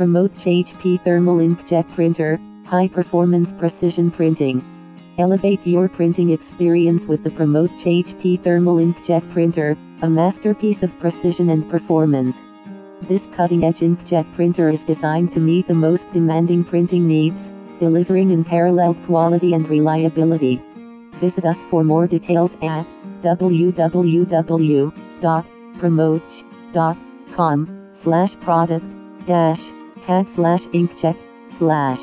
Promotech HP Thermal Inkjet Printer, High Performance Precision Printing. Elevate your printing experience with the Promotech HP Thermal Inkjet Printer, a masterpiece of precision and performance. This cutting-edge inkjet printer is designed to meet the most demanding printing needs, delivering unparalleled quality and reliability. Visit us for more details at www.promotech.com slash product dash slash inkjet slash